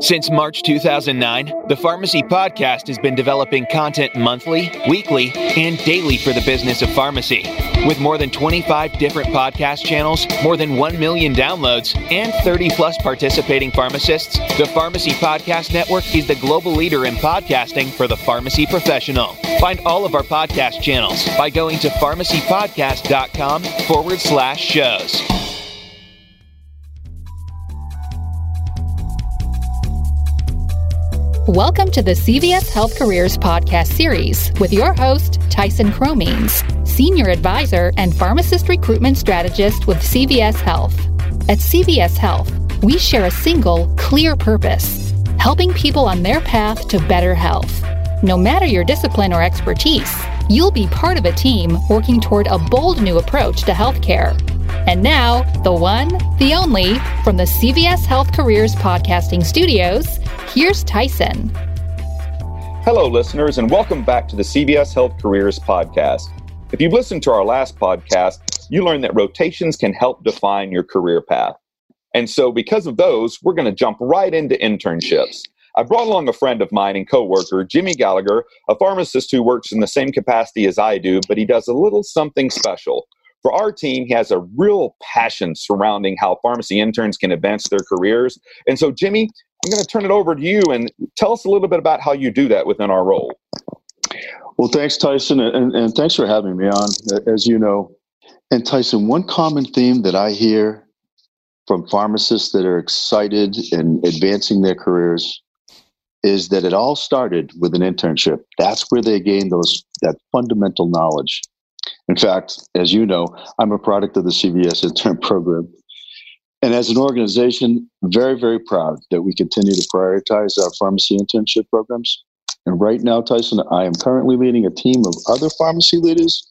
Since March 2009, the Pharmacy Podcast has been developing content monthly, weekly, and daily for the business of pharmacy. With more than 25 different podcast channels, more than 1 million downloads, and 30 plus participating pharmacists, the Pharmacy Podcast Network is the global leader in podcasting for the pharmacy professional. Find all of our podcast channels by going to pharmacypodcast.com forward slash shows. Welcome to the CVS Health Careers podcast series with your host, Tyson Cromines, Senior Advisor and Pharmacist Recruitment Strategist with CVS Health. At CVS Health, we share a single, clear purpose helping people on their path to better health. No matter your discipline or expertise, you'll be part of a team working toward a bold new approach to healthcare. And now, the one, the only, from the CVS Health Careers podcasting studios, Here's Tyson. Hello, listeners, and welcome back to the CVS Health Careers Podcast. If you've listened to our last podcast, you learned that rotations can help define your career path. And so, because of those, we're going to jump right into internships. I brought along a friend of mine and coworker, Jimmy Gallagher, a pharmacist who works in the same capacity as I do, but he does a little something special. For our team, he has a real passion surrounding how pharmacy interns can advance their careers. And so, Jimmy, I'm going to turn it over to you and tell us a little bit about how you do that within our role. Well, thanks, Tyson, and, and thanks for having me on. As you know, and Tyson, one common theme that I hear from pharmacists that are excited and advancing their careers is that it all started with an internship. That's where they gain those that fundamental knowledge. In fact, as you know, I'm a product of the CVS intern program. And as an organization, very, very proud that we continue to prioritize our pharmacy internship programs. And right now, Tyson, I am currently leading a team of other pharmacy leaders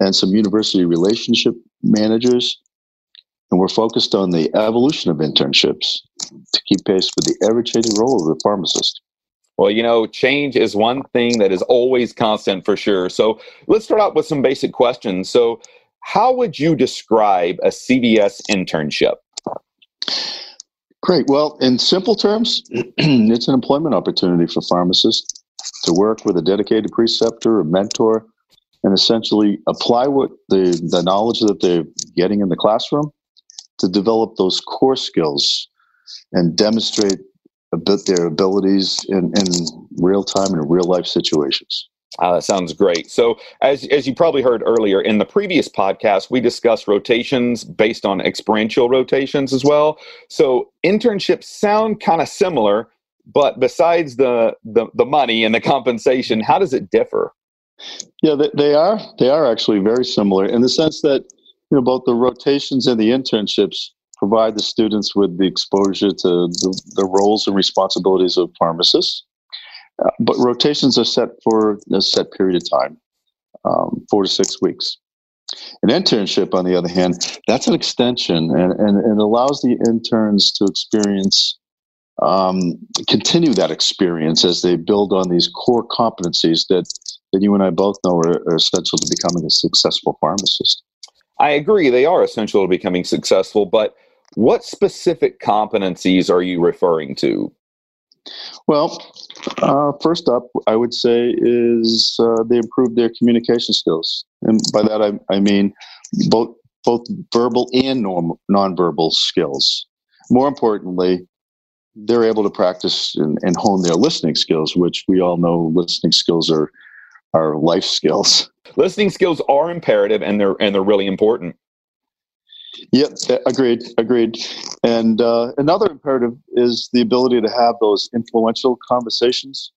and some university relationship managers. And we're focused on the evolution of internships to keep pace with the ever changing role of the pharmacist. Well, you know, change is one thing that is always constant for sure. So let's start out with some basic questions. So, how would you describe a CVS internship? Great. Well, in simple terms, it's an employment opportunity for pharmacists to work with a dedicated preceptor, a mentor, and essentially apply what the, the knowledge that they're getting in the classroom to develop those core skills and demonstrate a bit their abilities in, in real time and real life situations. Uh, that sounds great. So, as as you probably heard earlier in the previous podcast, we discussed rotations based on experiential rotations as well. So, internships sound kind of similar, but besides the, the the money and the compensation, how does it differ? Yeah, they, they are. They are actually very similar in the sense that you know both the rotations and the internships provide the students with the exposure to the, the roles and responsibilities of pharmacists but rotations are set for a set period of time, um, four to six weeks. An internship, on the other hand, that's an extension and, and, and allows the interns to experience, um, continue that experience as they build on these core competencies that, that you and I both know are, are essential to becoming a successful pharmacist. I agree, they are essential to becoming successful, but what specific competencies are you referring to? Well, uh, first up, I would say is uh, they improved their communication skills, and by that I, I mean both both verbal and norm, nonverbal skills. More importantly, they're able to practice and, and hone their listening skills, which we all know listening skills are are life skills. Listening skills are imperative, and they're and they're really important. Yep, agreed, agreed. And uh, another imperative is the ability to have those influential conversations.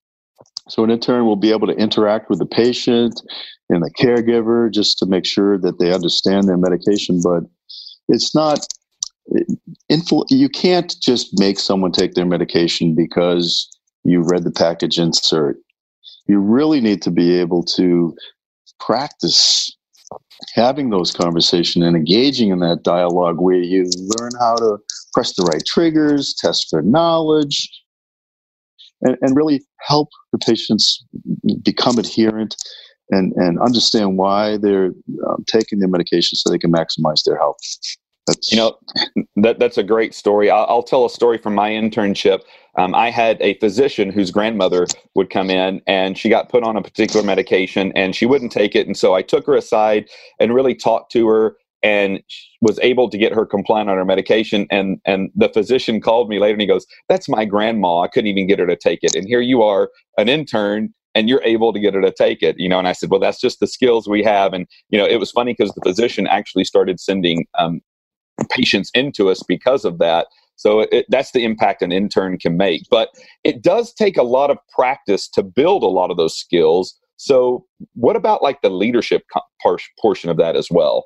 So an intern will be able to interact with the patient and the caregiver just to make sure that they understand their medication. But it's not influ- you can't just make someone take their medication because you read the package insert. You really need to be able to practice having those conversations and engaging in that dialogue where you learn how to press the right triggers, test for knowledge, and, and really help the patients become adherent and, and understand why they're um, taking their medication so they can maximize their health. That's you know that that's a great story. I'll, I'll tell a story from my internship. Um, I had a physician whose grandmother would come in and she got put on a particular medication and she wouldn't take it. And so I took her aside and really talked to her and was able to get her compliant on her medication. And, and the physician called me later and he goes, That's my grandma. I couldn't even get her to take it. And here you are, an intern, and you're able to get her to take it you know and i said well that's just the skills we have and you know it was funny because the physician actually started sending um, patients into us because of that so it, that's the impact an intern can make. But it does take a lot of practice to build a lot of those skills. So what about like the leadership portion of that as well?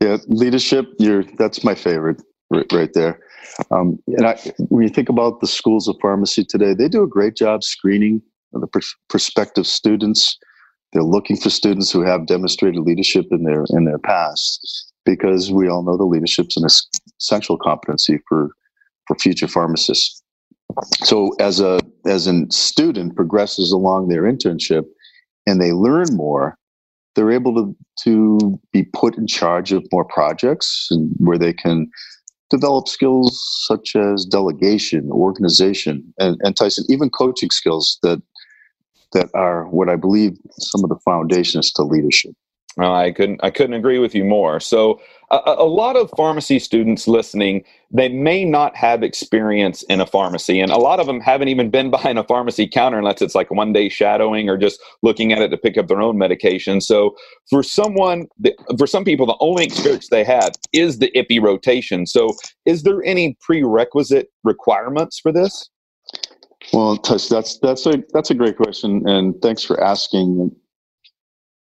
Yeah, leadership. You're that's my favorite right, right there. Um, and I, when you think about the schools of pharmacy today, they do a great job screening the pr- prospective students. They're looking for students who have demonstrated leadership in their in their past, because we all know the leadership's an essential competency for for future pharmacists. So as a as a student progresses along their internship and they learn more, they're able to to be put in charge of more projects and where they can develop skills such as delegation, organization, and, and Tyson, even coaching skills that that are what I believe some of the foundations to leadership. Uh, I couldn't I couldn't agree with you more. So a, a, lot of pharmacy students listening, they may not have experience in a pharmacy, and a lot of them haven't even been behind a pharmacy counter unless it's like one day shadowing or just looking at it to pick up their own medication. So for someone, for some people, the only experience they have is the IPI rotation. So is there any prerequisite requirements for this? Well, Tush, that's that's a that's a great question, and thanks for asking.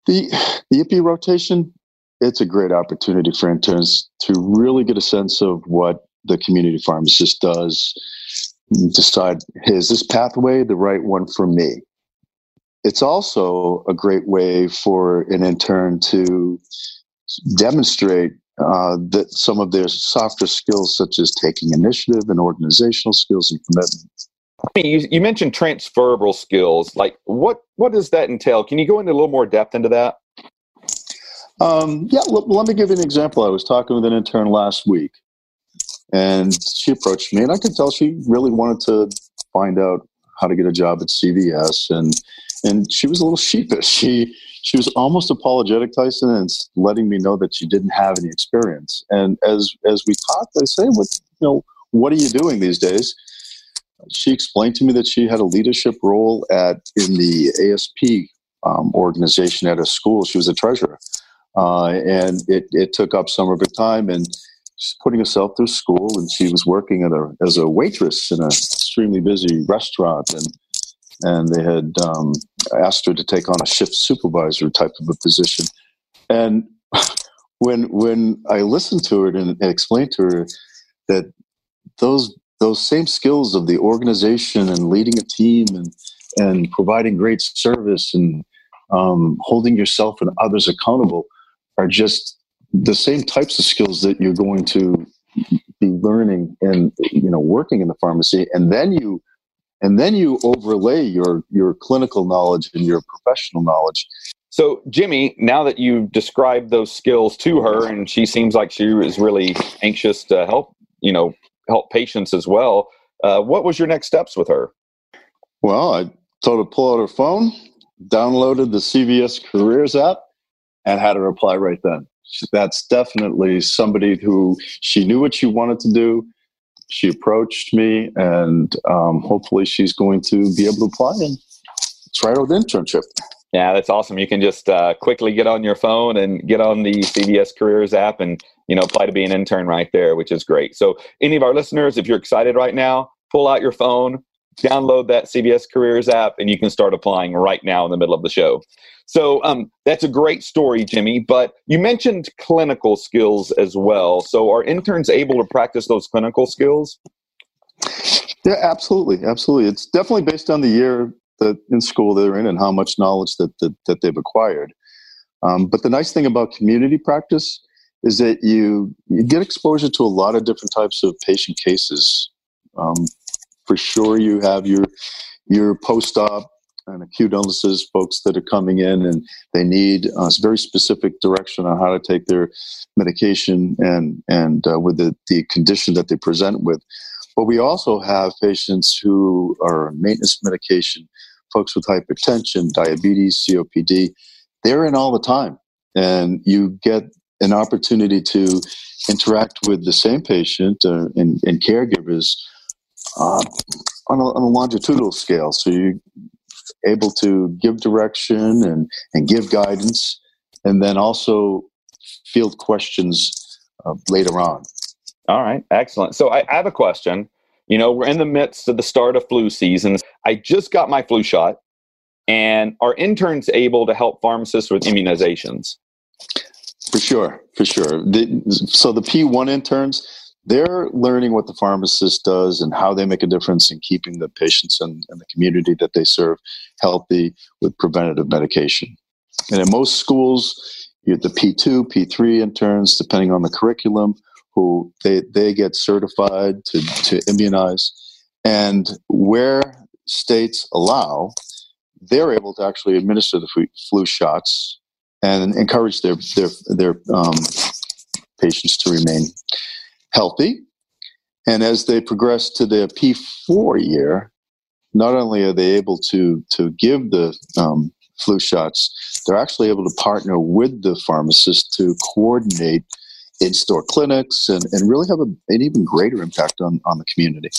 The the IPI rotation, it's a great opportunity for interns to really get a sense of what the community pharmacist does, decide, hey, is this pathway the right one for me? It's also a great way for an intern to demonstrate uh, that some of their softer skills, such as taking initiative and organizational skills and commitment. You, you mentioned transferable skills. Like, what what does that entail? Can you go into a little more depth into that? Um, yeah, let me give you an example. I was talking with an intern last week, and she approached me, and I could tell she really wanted to find out how to get a job at CVS, and and she was a little sheepish. She she was almost apologetic, Tyson, and letting me know that she didn't have any experience. And as as we talked, I say, "What you know? What are you doing these days?" She explained to me that she had a leadership role at in the ASP um, organization at a school. She was a treasurer, uh, and it, it took up some of her time. And she's putting herself through school, and she was working a, as a waitress in an extremely busy restaurant, and and they had um, asked her to take on a shift supervisor type of a position. And when when I listened to her and explained to her that those those same skills of the organization and leading a team and and providing great service and um, holding yourself and others accountable are just the same types of skills that you're going to be learning and you know working in the pharmacy. And then you and then you overlay your your clinical knowledge and your professional knowledge. So jimmy now that you've described those skills to her and she seems like she is really anxious to help you know help patients as well. Uh, what was your next steps with her? Well, I told her to pull out her phone, downloaded the CVS Careers app, and had a reply right then. That's definitely somebody who she knew what she wanted to do. She approached me, and um, hopefully, she's going to be able to apply and try out the internship. Yeah, that's awesome. You can just uh, quickly get on your phone and get on the CVS Careers app and you know apply to be an intern right there, which is great. So, any of our listeners, if you're excited right now, pull out your phone, download that CVS Careers app, and you can start applying right now in the middle of the show. So um, that's a great story, Jimmy. But you mentioned clinical skills as well. So are interns able to practice those clinical skills? Yeah, absolutely, absolutely. It's definitely based on the year in school they're in and how much knowledge that that, that they've acquired. Um, but the nice thing about community practice is that you you get exposure to a lot of different types of patient cases. Um, for sure, you have your your post-op and acute illnesses, folks that are coming in and they need uh, very specific direction on how to take their medication and and uh, with the, the condition that they present with. But we also have patients who are maintenance medication, folks with hypertension, diabetes, COPD. They're in all the time, and you get an opportunity to interact with the same patient uh, and, and, caregivers uh, on, a, on, a, longitudinal scale. So you're able to give direction and, and give guidance, and then also field questions uh, later on. All right, excellent. So I, I have a question. You know, we're in the midst of the start of flu season. I just got my flu shot, and our interns able to help pharmacists with immunizations? For sure, for sure. The, so the P1 interns, they're learning what the pharmacist does and how they make a difference in keeping the patients and, and the community that they serve healthy with preventative medication. And in most schools, you have the P2, P3 interns, depending on the curriculum, who they, they get certified to, to immunize. And where states allow, they're able to actually administer the flu shots and encourage their their their um, patients to remain healthy. And as they progress to their P4 year, not only are they able to to give the um, flu shots, they're actually able to partner with the pharmacist to coordinate in-store clinics and, and really have a, an even greater impact on, on the community.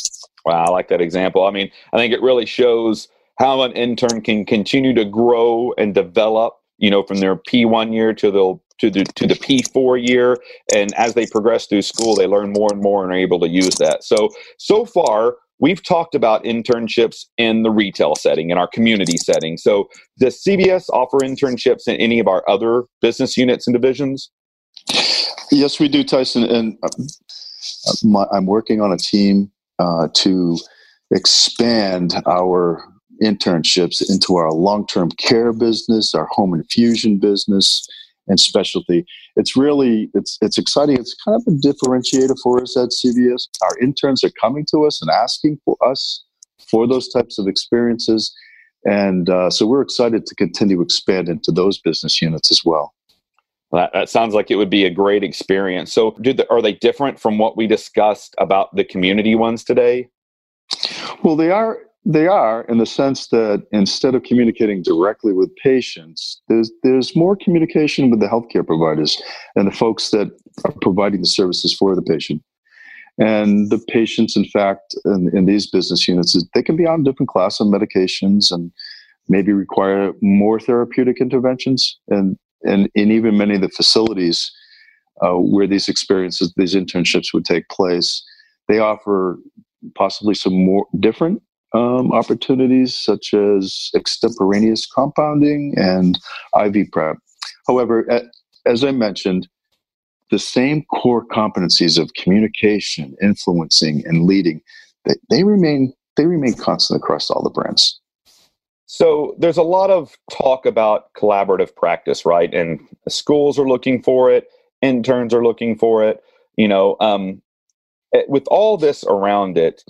Wow, I like that example. I mean, I think it really shows how an intern can continue to grow and develop you know from their p1 year to the to the to the p4 year and as they progress through school they learn more and more and are able to use that so so far we've talked about internships in the retail setting in our community setting so does cvs offer internships in any of our other business units and divisions yes we do tyson and uh, i'm working on a team uh, to expand our internships into our long-term care business, our home infusion business, and specialty. It's really it's it's exciting. It's kind of a differentiator for us at CVS. Our interns are coming to us and asking for us for those types of experiences, and uh, so we're excited to continue to expand into those business units as well. That, that, sounds like it would be a great experience. So, the, are they different from what we discussed about the community ones today? Well, they are they are in the sense that instead of communicating directly with patients, there's there's more communication with the healthcare providers and the folks that are providing the services for the patient. And the patients, in fact, in, in these business units, they can be on different class of medications and maybe require more therapeutic interventions. And and in even many of the facilities uh, where these experiences, these internships would take place, they offer possibly some more different um, opportunities such as extemporaneous compounding and IV prep. However, as I mentioned, the same core competencies of communication, influencing, and leading they, they remain they remain constant across all the brands. So there's a lot of talk about collaborative practice, right? And schools are looking for it, interns are looking for it. You know, um, eh, with all this around it,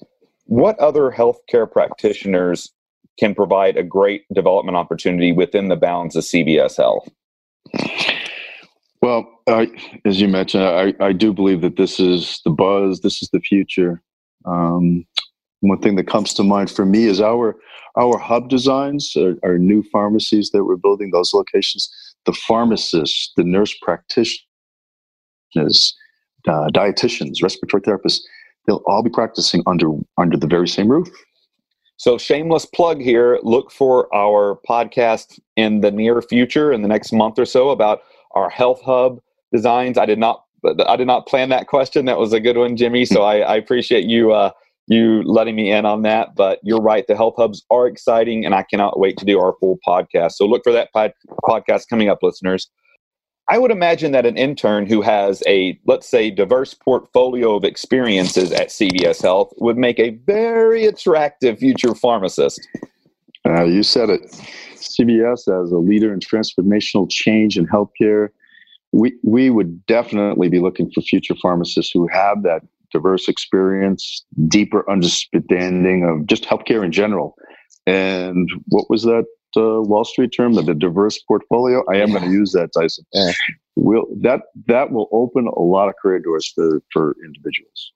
what other healthcare practitioners can provide a great development opportunity within the bounds of CVS Health? Well, as you mentioned, I, I, do believe that this is the buzz, this is the future. Um, one thing that comes to mind for me is our our hub designs, our, our new pharmacies that we're building, those locations, the pharmacists, the nurse practitioners, uh, dietitians, respiratory therapists, they'll all be practicing under under the very same roof. So shameless plug here. Look for our podcast in the near future, in the next month or so, about our health hub designs. I did not I did not plan that question. That was a good one, Jimmy. So I, I appreciate you uh, you letting me in on that. But you're right. The health hubs are exciting, and I cannot wait to do our full podcast. So look for that pod- podcast coming up, listeners. I would imagine that an intern who has a, let's say, diverse portfolio of experiences at CVS Health would make a very attractive future pharmacist. Uh, you said it. CVS, as a leader in transformational change in healthcare, we, we would definitely be looking for future pharmacists who have that diverse experience, deeper understanding of just healthcare in general, and what was that uh, Wall Street term? The, the diverse portfolio. I am yeah. going to use that, Tyson. Yeah. Will that that will open a lot of career doors for for individuals.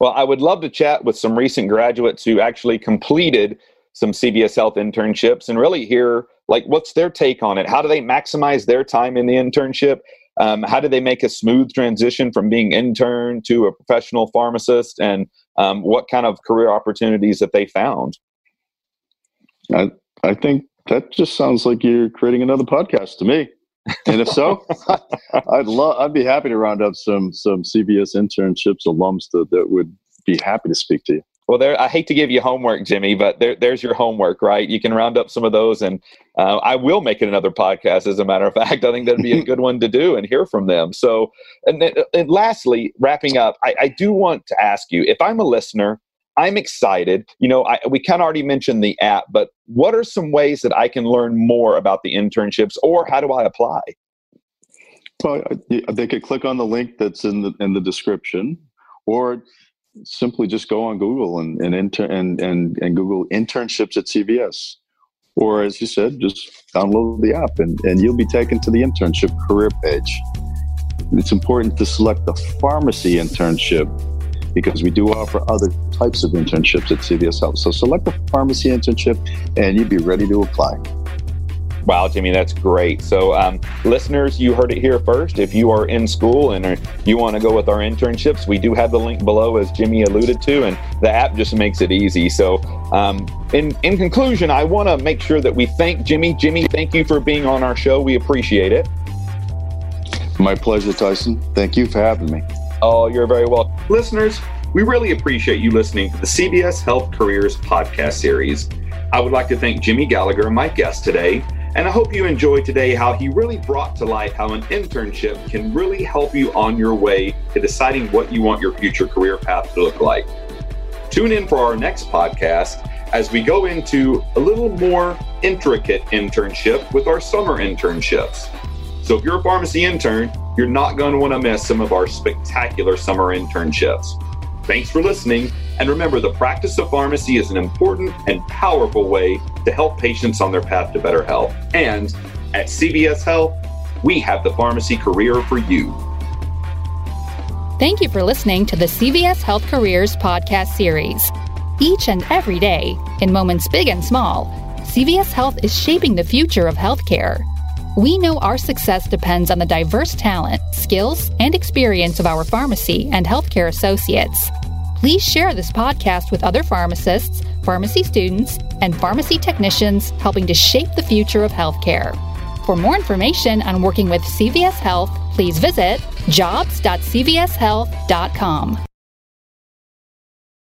Well, I would love to chat with some recent graduates who actually completed some CVS Health internships and really hear like what's their take on it. How do they maximize their time in the internship? Um, how do they make a smooth transition from being intern to a professional pharmacist? And um, what kind of career opportunities that they found? I I think that just sounds like you're creating another podcast to me. And if so, I'd love I'd be happy to round up some some CVS internships alums that, that would be happy to speak to you. Well, there. I hate to give you homework, Jimmy, but there, there's your homework, right? You can round up some of those, and uh, I will make it another podcast. As a matter of fact, I think that'd be a good one to do and hear from them. So, and, then, and lastly, wrapping up, I, I do want to ask you if I'm a listener I'm excited. You know, I, we kind of already mentioned the app, but what are some ways that I can learn more about the internships, or how do I apply? Well, they could click on the link that's in the in the description, or simply just go on Google and and inter- and, and and Google internships at CVS. Or as you said, just download the app and, and you'll be taken to the internship career page. It's important to select the pharmacy internship because we do offer other types of internships at CVS Health. So select a pharmacy internship and you'd be ready to apply. Wow, Jimmy, that's great. So, um, listeners, you heard it here first. If you are in school and you want to go with our internships, we do have the link below, as Jimmy alluded to, and the app just makes it easy. So, um, in in conclusion, I want to make sure that we thank Jimmy. Jimmy, thank you for being on our show. We appreciate it. My pleasure, Tyson. Thank you for having me. Oh, you're very welcome. Listeners, we really appreciate you listening to the CVS Health Careers podcast series. I would like to thank Jimmy Gallagher, my guest today, and I hope you enjoyed today how he really brought to light how an internship can really help you on your way to deciding what you want your future career path to look like. Tune in for our next podcast as we go into a little more intricate internship with our summer internships. So if you're a pharmacy intern, you're not going to want to miss some of our spectacular summer internships. Thanks for listening. And remember, the practice of pharmacy is an important and powerful way to help patients on their path to better health. And at CVS Health, we have the pharmacy career for you. Thank you for listening to the CVS Health Careers podcast series. Each and every day, in moments big and small, CVS Health is shaping the future of healthcare. We know our success depends on the diverse talent, skills, and experience of our pharmacy and healthcare associates. Please share this podcast with other pharmacists, pharmacy students, and pharmacy technicians helping to shape the future of healthcare. For more information on working with CVS Health, please visit jobs.cvshealth.com.